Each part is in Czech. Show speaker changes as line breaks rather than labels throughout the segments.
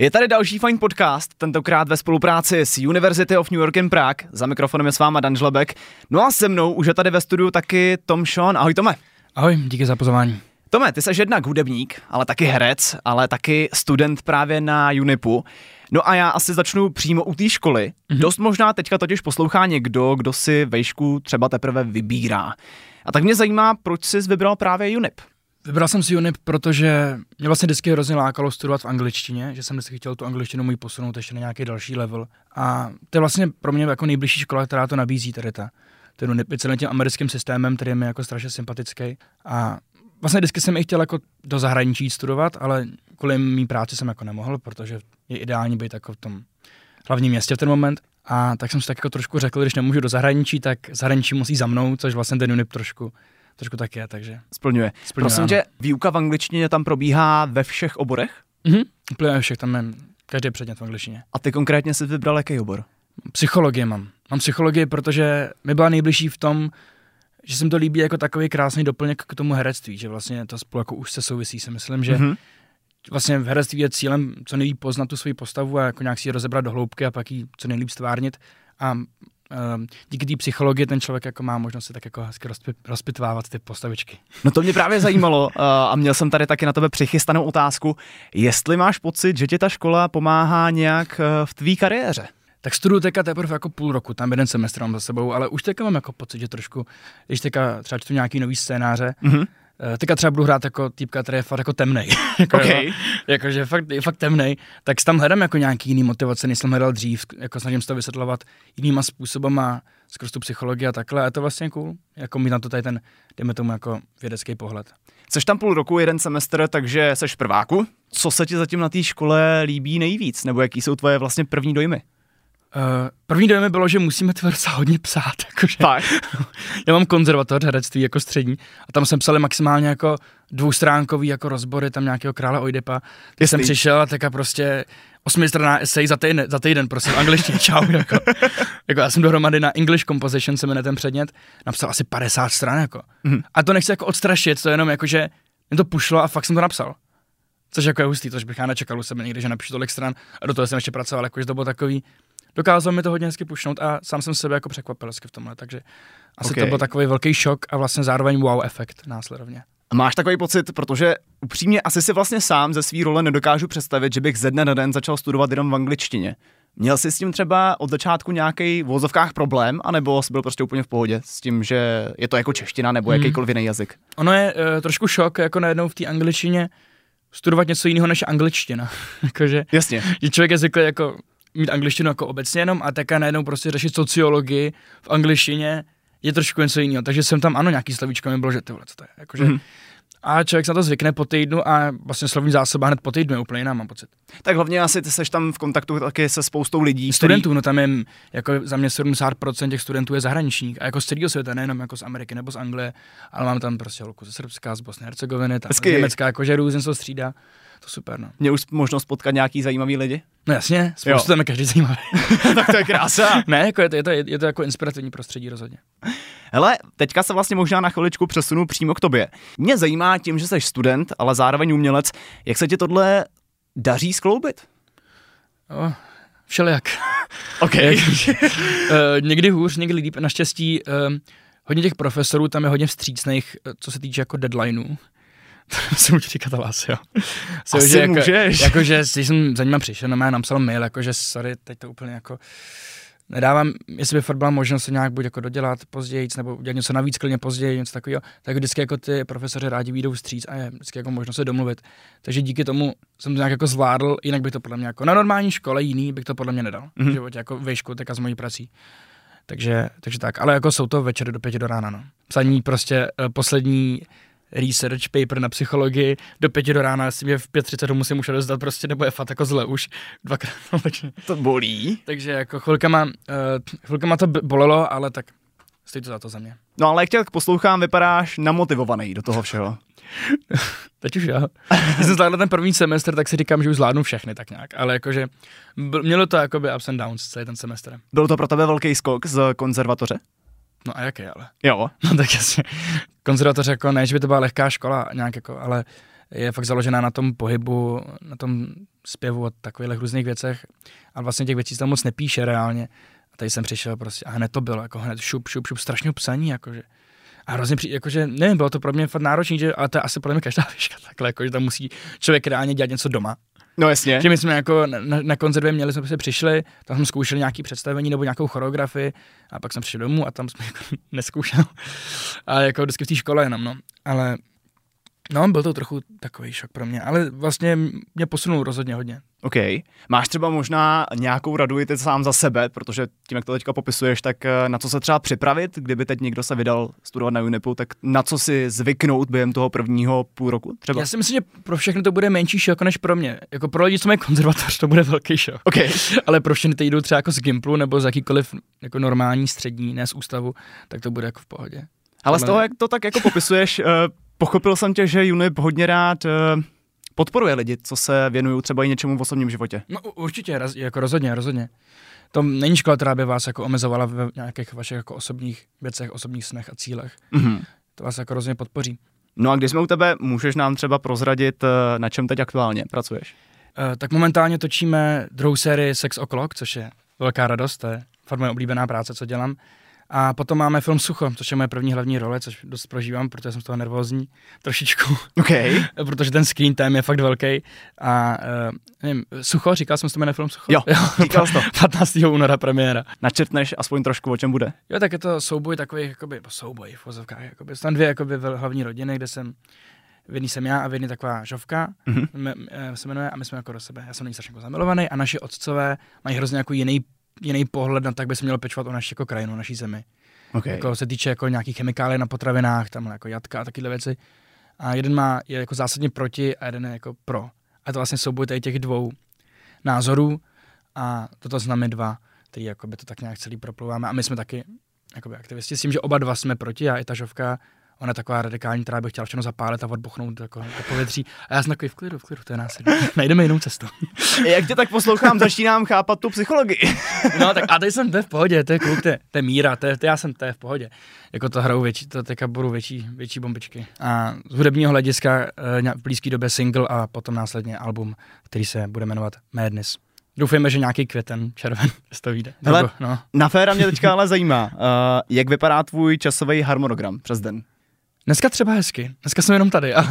Je tady další fajn podcast, tentokrát ve spolupráci s University of New York in Prague. Za mikrofonem je s váma Dan Žlebek. No a se mnou už je tady ve studiu taky Tom Sean. Ahoj Tome.
Ahoj, díky za pozvání.
Tome, ty jsi jednak hudebník, ale taky herec, ale taky student právě na Unipu. No a já asi začnu přímo u té školy. Mm-hmm. Dost možná teďka totiž poslouchá někdo, kdo si vejšku třeba teprve vybírá. A tak mě zajímá, proč jsi vybral právě UNIP.
Vybral jsem si UNIP, protože mě vlastně vždycky hrozně lákalo studovat v angličtině, že jsem vždycky chtěl tu angličtinu můj posunout ještě na nějaký další level. A to je vlastně pro mě jako nejbližší škola, která to nabízí tady ta. Ten UNIP celým tím americkým systémem, který je mi jako strašně sympatický. A vlastně vždycky jsem i chtěl jako do zahraničí studovat, ale kvůli mý práci jsem jako nemohl, protože je ideální být jako v tom hlavním městě v ten moment. A tak jsem si tak jako trošku řekl, když nemůžu do zahraničí, tak zahraničí musí za mnou, což vlastně ten UNIP trošku trošku tak je, takže.
Splňuje. Splňuje Prosím tě, výuka v angličtině tam probíhá ve všech oborech?
Mhm, úplně ve všech, tam je každý předmět v angličtině.
A ty konkrétně jsi vybral jaký obor?
Psychologie mám. Mám psychologii, protože mi byla nejbližší v tom, že jsem to líbí jako takový krásný doplněk k tomu herectví, že vlastně to spolu jako už se souvisí, si myslím, že mm-hmm. vlastně v herectví je cílem co nejlíp poznat tu svoji postavu a jako nějak si ji rozebrat do hloubky a pak ji co nejlíp stvárnit. A díky té psychologii ten člověk jako má možnost si tak jako hezky rozpitvávat ty postavičky.
No to mě právě zajímalo a měl jsem tady taky na tebe přichystanou otázku, jestli máš pocit, že ti ta škola pomáhá nějak eh, v tvý kariéře?
Tak studuju teďka teprve jako půl roku, tam jeden semestr mám za sebou, ale už teďka mám jako pocit, že trošku, když teďka třeba čtu nějaký nový scénáře, mm-hmm Eh, teďka třeba budu hrát jako týpka, který je fakt jako temnej. jako,
okay.
jo, jako, že fakt, je fakt temnej, tak tam hledám jako nějaký jiný motivace, než jsem hledal dřív, jako snažím se to vysvětlovat jinýma způsobama, skrz tu psychologii a takhle, a je to vlastně cool, jako mít na to tady ten, dejme tomu jako vědecký pohled.
Seš tam půl roku, jeden semestr, takže seš prváku. Co se ti zatím na té škole líbí nejvíc, nebo jaký jsou tvoje vlastně první dojmy?
Uh, první dojem bylo, že musíme to docela hodně psát. Jakože.
Tak.
Já mám konzervatoř herectví jako střední a tam jsem psali maximálně jako dvoustránkový jako rozbory tam nějakého krále Oidepa. Tak jsem přišel a tak prostě osmistraná esej za týden, za týden v angličtině, čau. Jako. jako já jsem dohromady na English Composition, se jmenuje ten předmět, napsal asi 50 stran. Jako. Mm. A to nechci jako odstrašit, to je jenom jako, že mě to pušlo a fakt jsem to napsal. Což jako je hustý, což bych já nečekal u sebe někdy, že napíšu tolik stran a do toho jsem ještě pracoval, jakože to bylo takový, dokázal mi to hodně hezky pušnout a sám jsem sebe jako překvapil hezky v tomhle, takže asi okay. to byl takový velký šok a vlastně zároveň wow efekt následovně.
Máš takový pocit, protože upřímně asi si vlastně sám ze své role nedokážu představit, že bych ze dne na den začal studovat jenom v angličtině. Měl jsi s tím třeba od začátku nějaký v vozovkách problém, anebo jsi byl prostě úplně v pohodě s tím, že je to jako čeština nebo hmm. jakýkoliv jiný jazyk?
Ono je uh, trošku šok, jako najednou v té angličtině studovat něco jiného než angličtina. Jakože,
Jasně.
Že člověk je zvyklý jako mít angličtinu jako obecně jenom a také najednou prostě řešit sociologii v angličtině je trošku něco jiného. Takže jsem tam, ano, nějaký slovíčko mi bylo, že tyhle, co to je. Jakože, mm-hmm. A člověk se na to zvykne po týdnu a vlastně slovní zásoba hned po týdnu je úplně jiná, mám pocit.
Tak hlavně asi ty seš tam v kontaktu taky se spoustou lidí.
Studentů, který... no tam je jako za mě 70% těch studentů je zahraničních a jako z celého světa, nejenom jako z Ameriky nebo z Anglie, ale mám tam prostě holku ze Srbska, z Bosny Hercegoviny, tam z Německa, jakože různě se střídá to super, no.
Mě už možnost potkat nějaký zajímavý lidi?
No jasně, spoustu tam je každý zajímavý.
tak to je krása.
ne, jako je, to, je, to, je to jako inspirativní prostředí rozhodně.
Hele, teďka se vlastně možná na chviličku přesunu přímo k tobě. Mě zajímá tím, že jsi student, ale zároveň umělec, jak se ti tohle daří skloubit?
Oh, všelijak.
OK.
uh, někdy hůř, někdy líp. Naštěstí uh, hodně těch profesorů tam je hodně vstřícných, co se týče jako deadlineů. můžu říkat asi, jo.
Asi že jako, můžeš.
Jako, že jsem za nima přišel, no má napsal mail, jako, že sorry, teď to úplně jako nedávám, jestli by fakt byla možnost se nějak buď jako dodělat později, nebo udělat něco navíc, klidně později, něco takového, tak vždycky jako ty profesoři rádi výjdou vstříc a je vždycky jako možnost se domluvit. Takže díky tomu jsem to nějak jako zvládl, jinak bych to podle mě jako na normální škole jiný bych to podle mě nedal. Mm-hmm. V životě jako výšku, tak a s mojí prací. Takže, takže tak, ale jako jsou to večery do pěti do rána, no. Psaní prostě uh, poslední research paper na psychologii do pěti do rána, jestli mě v 5.30 musím už odezdat prostě, nebo je fakt jako zle už dvakrát.
to bolí.
Takže jako chvilkama, uh, chvilkama to bolelo, ale tak stojí to za to za mě.
No ale jak tě poslouchám, vypadáš namotivovaný do toho všeho.
Teď už já. Když jsem zvládl ten první semestr, tak si říkám, že už zvládnu všechny tak nějak. Ale jakože mělo to jakoby ups and downs celý ten semestr.
Byl to pro tebe velký skok z konzervatoře?
No a jaký ale?
Jo.
No tak jasně. Konzervatoř jako ne, že by to byla lehká škola nějak jako, ale je fakt založená na tom pohybu, na tom zpěvu a takových různých věcech. A vlastně těch věcí se tam moc nepíše reálně. A tady jsem přišel prostě a hned to bylo, jako hned šup, šup, šup, strašně psaní, jakože. A hrozně, při, jakože, nevím, bylo to pro mě fakt náročné, že, ale to je asi pro mě každá výška takhle, jako, že tam musí člověk reálně dělat něco doma.
No jasně.
Že my jsme jako na, na konzervě měli, jsme se přišli, tam jsme zkoušeli nějaký představení nebo nějakou choreografii a pak jsem přišel domů a tam jsme jako neskoušel. A jako vždycky v té škole jenom, no. Ale No, byl to trochu takový šok pro mě, ale vlastně mě posunul rozhodně hodně.
OK. Máš třeba možná nějakou radu i ty sám za sebe, protože tím, jak to teďka popisuješ, tak eh, na co se třeba připravit, kdyby teď někdo se vydal studovat na UNIPu, tak na co si zvyknout během toho prvního půl roku třeba?
Já si myslím, že pro všechny to bude menší šok než pro mě. Jako pro lidi, co mají konzervatoř, to bude velký šok.
OK.
ale pro všechny, kteří jdou třeba jako z Gimplu nebo z jakýkoliv jako normální střední, ne z ústavu, tak to bude jako v pohodě.
Ale z toho, jak to tak jako popisuješ, eh, pochopil jsem tě, že UNIP hodně rád eh, podporuje lidi, co se věnují třeba i něčemu v osobním životě.
No určitě, jako rozhodně, rozhodně. To není škola, která by vás jako omezovala v nějakých vašich jako osobních věcech, osobních snech a cílech. Mm-hmm. To vás jako rozhodně podpoří.
No a když jsme u tebe, můžeš nám třeba prozradit, eh, na čem teď aktuálně pracuješ?
Uh, tak momentálně točíme druhou sérii Sex O'Clock, což je velká radost, to je fakt moje oblíbená práce, co dělám. A potom máme film Sucho, což je moje první hlavní role, což dost prožívám, protože jsem z toho nervózní trošičku.
Okay.
protože ten screen time je fakt velký. A uh, nevím, Sucho, říkal jsem, že to jmenuje film Sucho?
Jo, říkal jsi to.
15. února premiéra.
Načrtneš aspoň trošku, o čem bude?
Jo, tak je to souboj takový, jakoby, souboj v vozovkách, jakoby. Jsou tam dvě jakoby, hlavní rodiny, kde jsem v jedný jsem já a v jedný taková žovka, mm-hmm. se jmenuje a my jsme jako do sebe. Já jsem není strašně jako zamilovaný a naši otcové mají hrozně jako jiný jiný pohled na tak, by se mělo pečovat o naši jako krajinu, naší zemi. Okay. Jako se týče jako nějakých chemikálií na potravinách, tam jako jatka a takové věci. A jeden má, je jako zásadně proti a jeden je jako pro. A to vlastně souboj tady těch dvou názorů a toto znamená dva, který jako by to tak nějak celý proplouváme. A my jsme taky jakoby aktivisti s tím, že oba dva jsme proti a i ta žovka ona je taková radikální, která by chtěla všechno zapálit a odbuchnout jako do povětří. A já jsem takový v klidu, v klidu, to je násilí. Najdeme jinou cestu.
Jak tě tak poslouchám, začínám chápat tu psychologii.
no tak a teď jsem to v pohodě, to je kluk, to je, to je míra, to je, to já jsem to je v pohodě. Jako to hrajou větší, to teďka budou větší, větší bombičky. A z hudebního hlediska eh, v blízké době single a potom následně album, který se bude jmenovat Madness. Doufejme, že nějaký květen, červen, z to vyjde.
Hele, no. na féra mě teďka ale zajímá, uh, jak vypadá tvůj časový harmonogram přes den?
Dneska třeba hezky, dneska jsem jenom tady. A,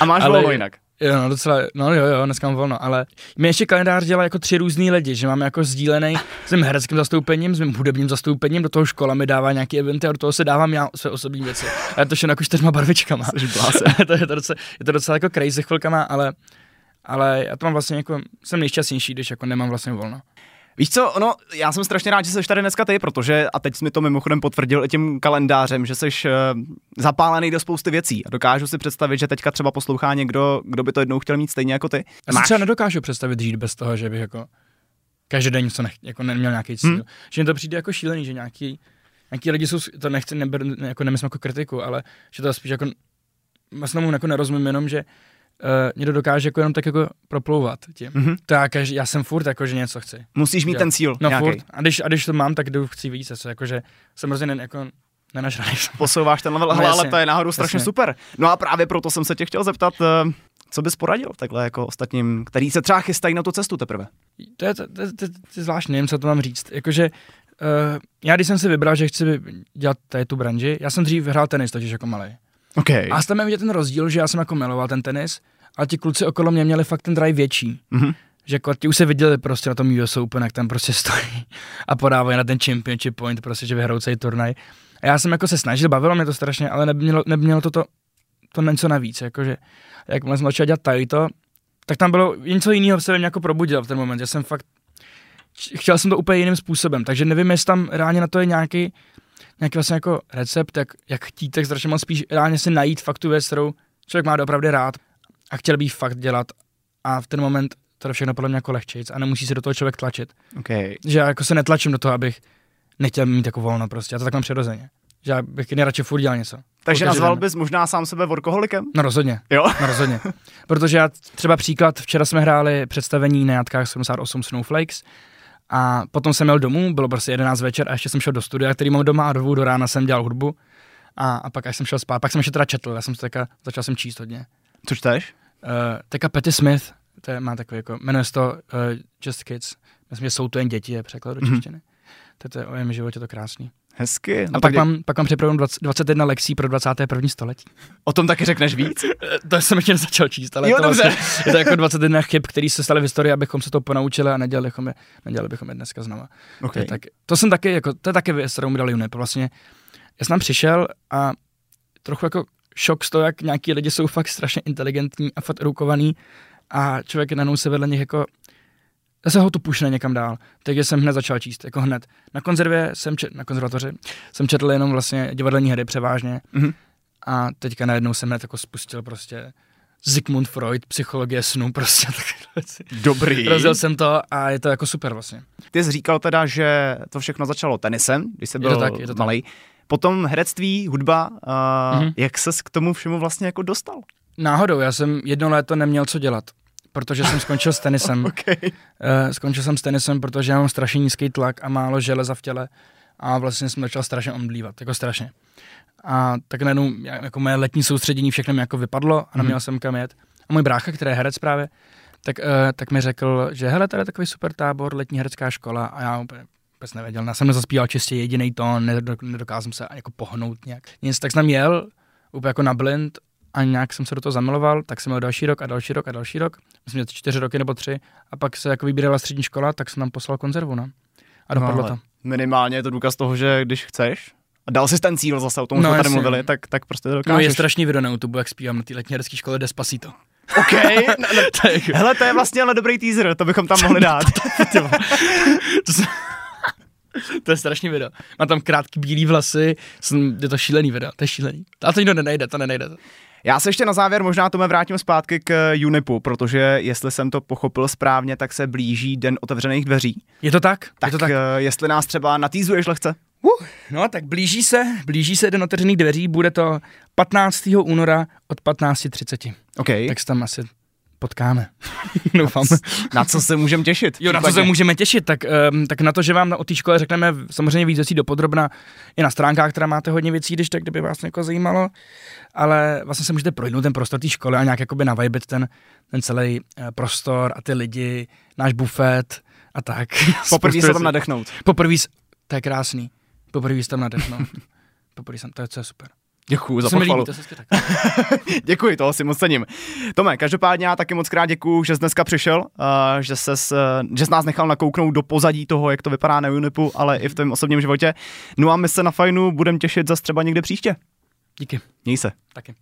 a máš ale, volno jinak?
Jo, no docela, no jo, jo, dneska mám volno, ale my ještě kalendář dělá jako tři různý lidi, že máme jako sdílený s mým hereckým zastoupením, s mým hudebním zastoupením, do toho škola mi dává nějaký eventy a do toho se dávám já své osobní věci. A to všechno jako čtyřma barvičkama. to, je, to docela, je to docela jako crazy chvilkama, ale, ale já to mám vlastně jako, jsem nejšťastnější, když jako nemám vlastně volno.
Víš co, ono, já jsem strašně rád, že jsi tady dneska ty, protože, a teď jsi mi to mimochodem potvrdil i tím kalendářem, že jsi uh, zapálený do spousty věcí a dokážu si představit, že teďka třeba poslouchá někdo, kdo by to jednou chtěl mít stejně jako ty.
Já si třeba nedokážu představit žít bez toho, že bych jako každý den něco nech, jako neměl nějaký cíl. Hmm. Že mi to přijde jako šílený, že nějaký, nějaký lidi jsou, to nechci, neber, jako nemyslím jako kritiku, ale že to spíš jako vlastně mu jako nerozumím jenom, že někdo dokáže jako jenom tak jako proplouvat tím. Mm-hmm. To já, každý, já jsem furt jako, že něco chci.
Musíš mít
jo.
ten cíl
No nějaký. furt. A když, a když to mám, tak jdu chci víc. Co, jakože jsem hrozně jako nenažraný.
Posouváš ten level, no, ale to je náhodou strašně jasně. super. No a právě proto jsem se tě chtěl zeptat, uh, co bys poradil takhle jako ostatním, který se třeba chystají na tu cestu teprve?
To je, to, to, to, to, zvláštní, nevím, co to mám říct. Jakože uh, já když jsem si vybral, že chci dělat tady tu branži, já jsem dřív hrál tenis, totiž jako malý.
Okay.
A tam je vidět ten rozdíl, že já jsem jako miloval ten tenis, a ti kluci okolo mě měli fakt ten drive větší. Mm-hmm. Že jako ti už se viděli prostě na tom US Open, jak tam prostě stojí a podávají na ten championship point, prostě, že vyhrajou celý turnaj. A já jsem jako se snažil, bavilo mě to strašně, ale nemělo, nemělo to, to, to něco navíc, jakože jak jsem začal dělat tady to, tak tam bylo něco jiného, se mě jako probudilo v ten moment, že jsem fakt chtěl jsem to úplně jiným způsobem, takže nevím, jestli tam reálně na to je nějaký, nějaký vlastně jako recept, jak, jak chtít, tak strašně moc spíš reálně si najít fakt tu věc, kterou člověk má opravdu rád a chtěl bych fakt dělat a v ten moment to všechno podle mě jako lehčejc a nemusí se do toho člověk tlačit.
Okay.
Že já jako se netlačím do toho, abych nechtěl mít jako volno prostě, já to tak mám přirozeně. Že já bych nejradši furt dělal něco.
Takže nazval bys možná sám sebe workoholikem?
No rozhodně.
Jo?
No rozhodně. Protože já třeba příklad, včera jsme hráli představení na Jatkách 78 Snowflakes a potom jsem jel domů, bylo prostě 11 večer a ještě jsem šel do studia, který mám doma a do do rána jsem dělal hudbu a, a pak až jsem šel spát, pak jsem ještě teda četl, já jsem se začal jsem číst hodně.
Co čteš?
Teka Patty Smith, to je, má takový jako, jmenuje se to uh, Just Kids, myslím, že jsou to jen děti, je překlad do mhm. češtiny. Mm-hmm. To je o mém životě to krásný.
Hezky.
No a pak, mám, pak mám připraven 21 lekcí pro 21. století.
O tom taky řekneš víc?
to jsem ještě nezačal číst, ale jo, to, vlastně, je to jako 21 chyb, který se staly v historii, abychom se to ponaučili a nedělali bychom je, nedělali bychom je dneska znova. Okay. To, je tak, to, jsem taky, jako, to je taky věc, kterou mi dali UNEP. Vlastně já jsem tam přišel a trochu jako šok z toho, jak nějaký lidi jsou fakt strašně inteligentní a fakt edukovaný a člověk najednou se vedle nich jako zase ho to pušne někam dál. Takže jsem hned začal číst, jako hned. Na konzervě jsem čet, na konzervatoři jsem četl jenom vlastně divadelní hry převážně mm-hmm. a teďka najednou jsem hned jako spustil prostě Sigmund Freud, psychologie snu, prostě
Dobrý.
Rozděl jsem to a je to jako super vlastně.
Ty jsi říkal teda, že to všechno začalo tenisem, když jsi byl je to tak, je to malý. Tak. Potom herectví, hudba, uh, mm-hmm. jak ses k tomu všemu vlastně jako dostal?
Náhodou, já jsem jedno léto neměl co dělat protože jsem skončil s tenisem.
okay.
uh, skončil jsem s tenisem, protože já mám strašně nízký tlak a málo železa v těle a vlastně jsem začal strašně omdlívat, jako strašně. A tak najednou jako moje letní soustředění všechno mi jako vypadlo a neměl mm. jsem kam jet. A můj brácha, který je herec právě, tak, uh, tak mi řekl, že hele, tady je takový super tábor, letní herecká škola a já úplně vůbec nevěděl. Já jsem nezaspíval čistě jediný tón, nedokázal jsem se jako pohnout nějak. Nic, tak jsem jel úplně jako na blind a nějak jsem se do toho zamiloval, tak jsem měl další rok a další rok a další rok. Myslím, že čtyři roky nebo tři. A pak se jako vybírala střední škola, tak jsem tam poslal konzervu, no. A dopadlo no, to.
Minimálně je to důkaz toho, že když chceš, a dal si ten cíl zase, o tom no, jsme tady mluvili, tak, tak prostě to dokážeš.
No je strašný video na YouTube, jak zpívám na té letní herecké škole Despacito.
OK, no, no, hele, to je vlastně ale dobrý teaser, to bychom tam mohli dát.
to, se... to je strašný video. Má tam krátký bílý vlasy, jsem, je to šílený video, to je šílený. A to nikdo nenajde, to nenajde.
Já se ještě na závěr možná tomu vrátím zpátky k Unipu, protože jestli jsem to pochopil správně, tak se blíží den otevřených dveří.
Je to tak?
Tak,
je to tak?
Eh, jestli nás třeba natýzuješ lehce.
Uh, no tak blíží se, blíží se den otevřených dveří, bude to 15. února od 15.30.
Okay.
Tak se tam asi potkáme. Doufám.
Na co se můžeme těšit?
Jo, na co se můžeme těšit, tak, um, tak na to, že vám o té škole řekneme samozřejmě víc věcí dopodrobna i na stránkách, která máte hodně věcí, když tak, kdyby vás někoho zajímalo, ale vlastně se můžete projít ten prostor té školy a nějak jakoby navajbit ten, ten celý uh, prostor a ty lidi, náš bufet a tak.
Poprvé se tam nadechnout.
Poprvé, to je krásný. Poprvé se tam nadechnout. Poprvé jsem, to je, to je super.
Děkuji za pochvalu. děkuji, toho si moc cením. Tome, každopádně já taky moc krát děkuji, že jsi dneska přišel, uh, že, ses, uh, že jsi nás nechal nakouknout do pozadí toho, jak to vypadá na Unipu, ale i v tom osobním životě. No a my se na fajnu budeme těšit zase třeba někde příště.
Díky.
Měj se.
Taky.